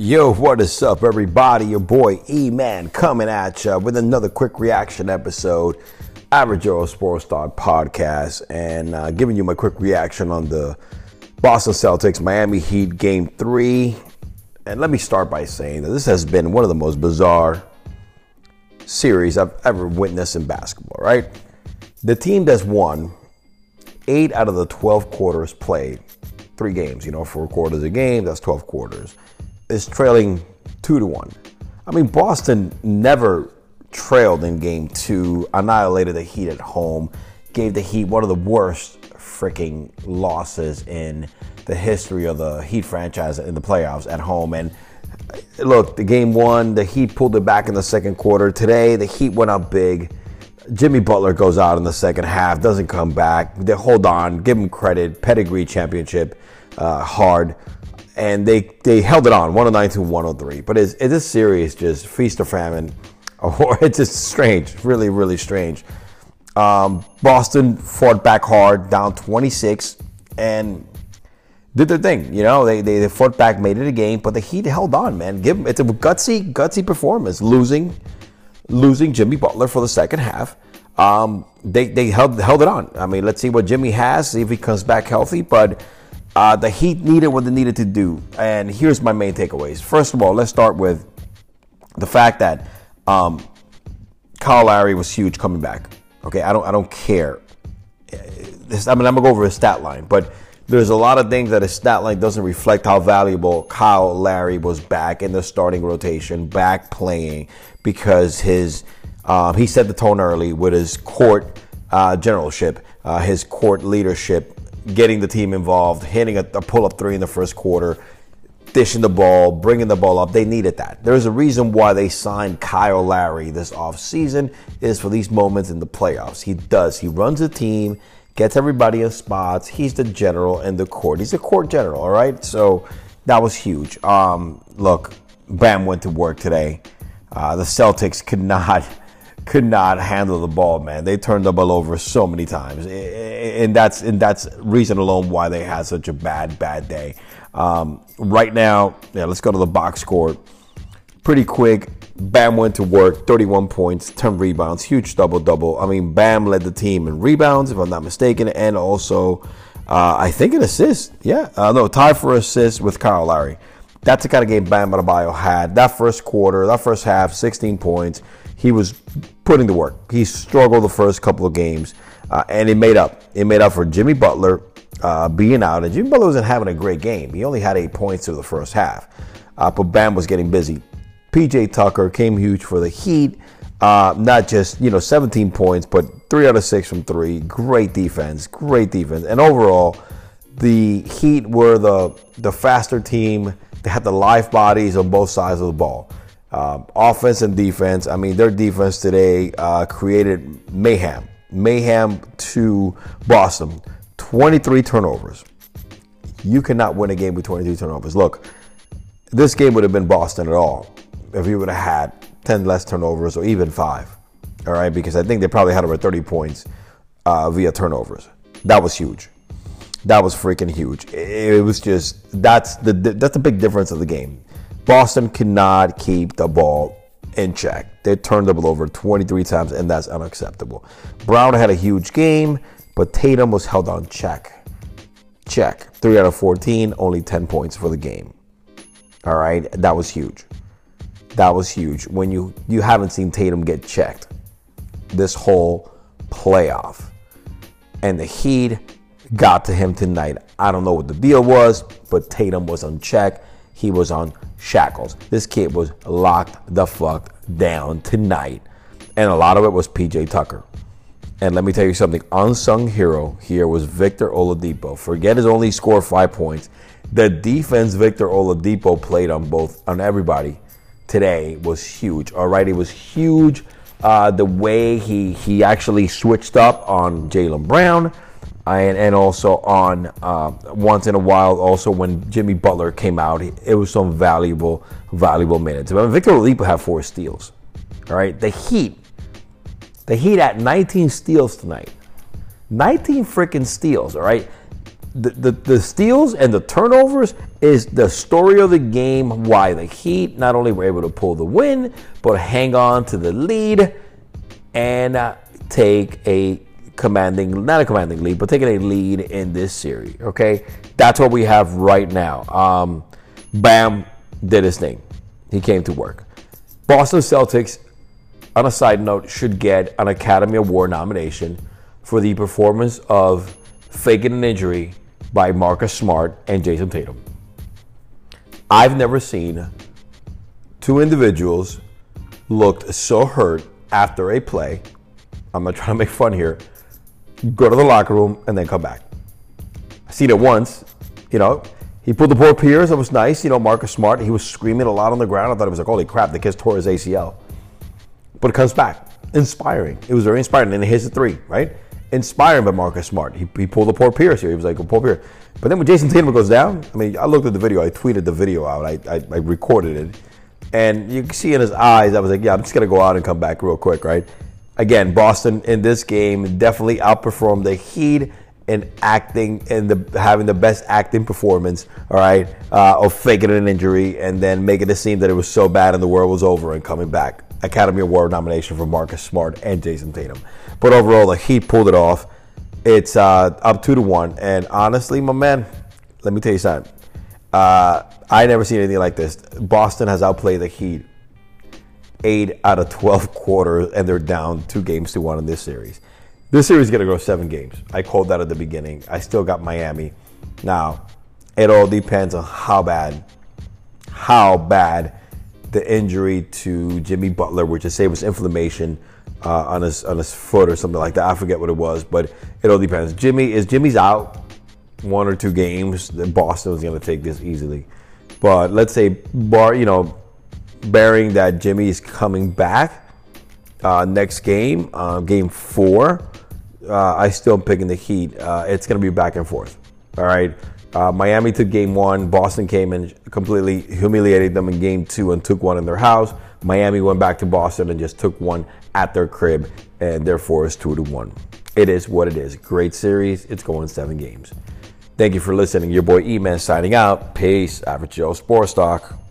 Yo, what is up, everybody? Your boy E Man coming at you with another quick reaction episode. Average Joe Sports Talk podcast and uh, giving you my quick reaction on the Boston Celtics Miami Heat game three. And let me start by saying that this has been one of the most bizarre series I've ever witnessed in basketball, right? The team that's won eight out of the 12 quarters played, three games, you know, four quarters a game, that's 12 quarters, is trailing two to one. I mean, Boston never trailed in game two, annihilated the Heat at home, gave the Heat one of the worst freaking losses in the history of the Heat franchise in the playoffs at home. And look, the game one, the Heat pulled it back in the second quarter. Today, the Heat went up big. Jimmy Butler goes out in the second half, doesn't come back. They hold on, give him credit, pedigree championship, uh, hard, and they they held it on, 109 to 103. But is is this series just feast or famine? Or it's just strange, really, really strange. Um, Boston fought back hard, down 26, and did their thing. You know, they, they, they fought back, made it a game, but the Heat held on, man. Give them, it's a gutsy, gutsy performance. Losing, losing Jimmy Butler for the second half. Um, they they held held it on. I mean, let's see what Jimmy has, see if he comes back healthy. But uh, the Heat needed what they needed to do. And here's my main takeaways. First of all, let's start with the fact that um, Kyle Lowry was huge coming back. Okay, I don't I don't care. This, I mean, I'm gonna go over his stat line, but there's a lot of things that his stat line doesn't reflect how valuable Kyle Lowry was back in the starting rotation, back playing because his um, he set the tone early with his court uh, generalship, uh, his court leadership, getting the team involved, hitting a, a pull up three in the first quarter, dishing the ball, bringing the ball up. They needed that. There's a reason why they signed Kyle Lowry this offseason is for these moments in the playoffs. He does. He runs the team, gets everybody in spots. He's the general in the court. He's a court general, all right? So that was huge. Um, look, Bam went to work today. Uh, the Celtics could not could not handle the ball, man. They turned the ball over so many times, and that's and that's reason alone why they had such a bad bad day. Um, right now, yeah, let's go to the box score. Pretty quick. Bam went to work, 31 points, 10 rebounds, huge double double. I mean, Bam led the team in rebounds, if I'm not mistaken, and also, uh, I think an assist. Yeah, uh, no, tie for assist with Kyle Lowry. That's the kind of game Bam Adebayo had. That first quarter, that first half, 16 points. He was putting the work. He struggled the first couple of games, uh, and it made up. It made up for Jimmy Butler uh, being out, and Jimmy Butler wasn't having a great game. He only had eight points through the first half, uh, but Bam was getting busy. PJ Tucker came huge for the Heat. Uh, not just you know 17 points, but three out of six from three. Great defense, great defense, and overall, the Heat were the the faster team. They had the live bodies on both sides of the ball. Uh, offense and defense. I mean, their defense today uh, created mayhem. Mayhem to Boston. 23 turnovers. You cannot win a game with 23 turnovers. Look, this game would have been Boston at all if you would have had 10 less turnovers or even five. All right, because I think they probably had over 30 points uh, via turnovers. That was huge. That was freaking huge. It was just that's the that's the big difference of the game. Boston cannot keep the ball in check. They turned the ball over 23 times, and that's unacceptable. Brown had a huge game, but Tatum was held on check. Check. 3 out of 14, only 10 points for the game. All right, that was huge. That was huge. When you you haven't seen Tatum get checked this whole playoff. And the Heat got to him tonight. I don't know what the deal was, but Tatum was on check. He was on shackles. This kid was locked the fuck down tonight. And a lot of it was PJ Tucker. And let me tell you something unsung hero here was Victor Oladipo. Forget his only score five points. The defense Victor Oladipo played on both, on everybody today was huge. All right, it was huge. Uh, the way he he actually switched up on Jaylen Brown and, and also on uh, once in a while, also when Jimmy Butler came out, it was some valuable, valuable minutes. But Victor Oladipo had four steals. All right, the Heat, the Heat at 19 steals tonight, 19 freaking steals. All right, the, the, the steals and the turnovers is the story of the game. Why the Heat not only were able to pull the win, but hang on to the lead and uh, take a commanding, not a commanding lead, but taking a lead in this series. Okay, that's what we have right now. Um, Bam did his thing. He came to work. Boston Celtics, on a side note, should get an Academy Award nomination for the performance of faking an injury by Marcus Smart and Jayson Tatum. I've never seen two individuals looked so hurt after a play. I'm not trying to make fun here. Go to the locker room and then come back. I seen it once. You know, he pulled the Paul Pierce. It was nice. You know, Marcus Smart. He was screaming a lot on the ground. I thought it was like, holy crap, the kid tore his ACL. But it comes back. Inspiring. It was very inspiring. And he hits a three, right? Inspiring by Marcus Smart. He, he pulled the Paul Pierce here. He was like, a Paul Pierce. But then when Jayson Tatum goes down, I mean, I looked at the video. I tweeted the video out. I, I, I recorded it. And you can see in his eyes, I was like, yeah, I'm just going to go out and come back real quick, right? Again, Boston in this game definitely outperformed the Heat in acting and the having the best acting performance, all right, uh, of faking an injury and then making it seem that it was so bad and the world was over and coming back. Academy Award nomination for Marcus Smart and Jayson Tatum. But overall, the Heat pulled it off. It's uh, up two to one, and honestly, my man, let me tell you something. Uh, I never seen anything like this. Boston has outplayed the Heat eight out of 12 quarters, and they're down two games to one in this series. This series is going to go seven games. I called that at the beginning. I still got Miami. Now, it all depends on how bad, how bad the injury to Jimmy Butler, which I say was inflammation uh, on his on his foot or something like that. I forget what it was, but it all depends. Jimmy is Jimmy's out one or two games. Then Boston is going to take this easily. But let's say bar, you know, bearing that Jimmy is coming back uh, next game, uh, game four, uh, I still am picking the Heat. Uh, it's going to be back and forth. All right. Uh, Miami took game one. Boston came and completely humiliated them in game two and took one in their house. Miami went back to Boston and just took one at their crib, and therefore it's two to one. It is what it is. Great series. It's going seven games. Thank you for listening. Your boy E Man signing out. Peace. Average Joe Sports Talk.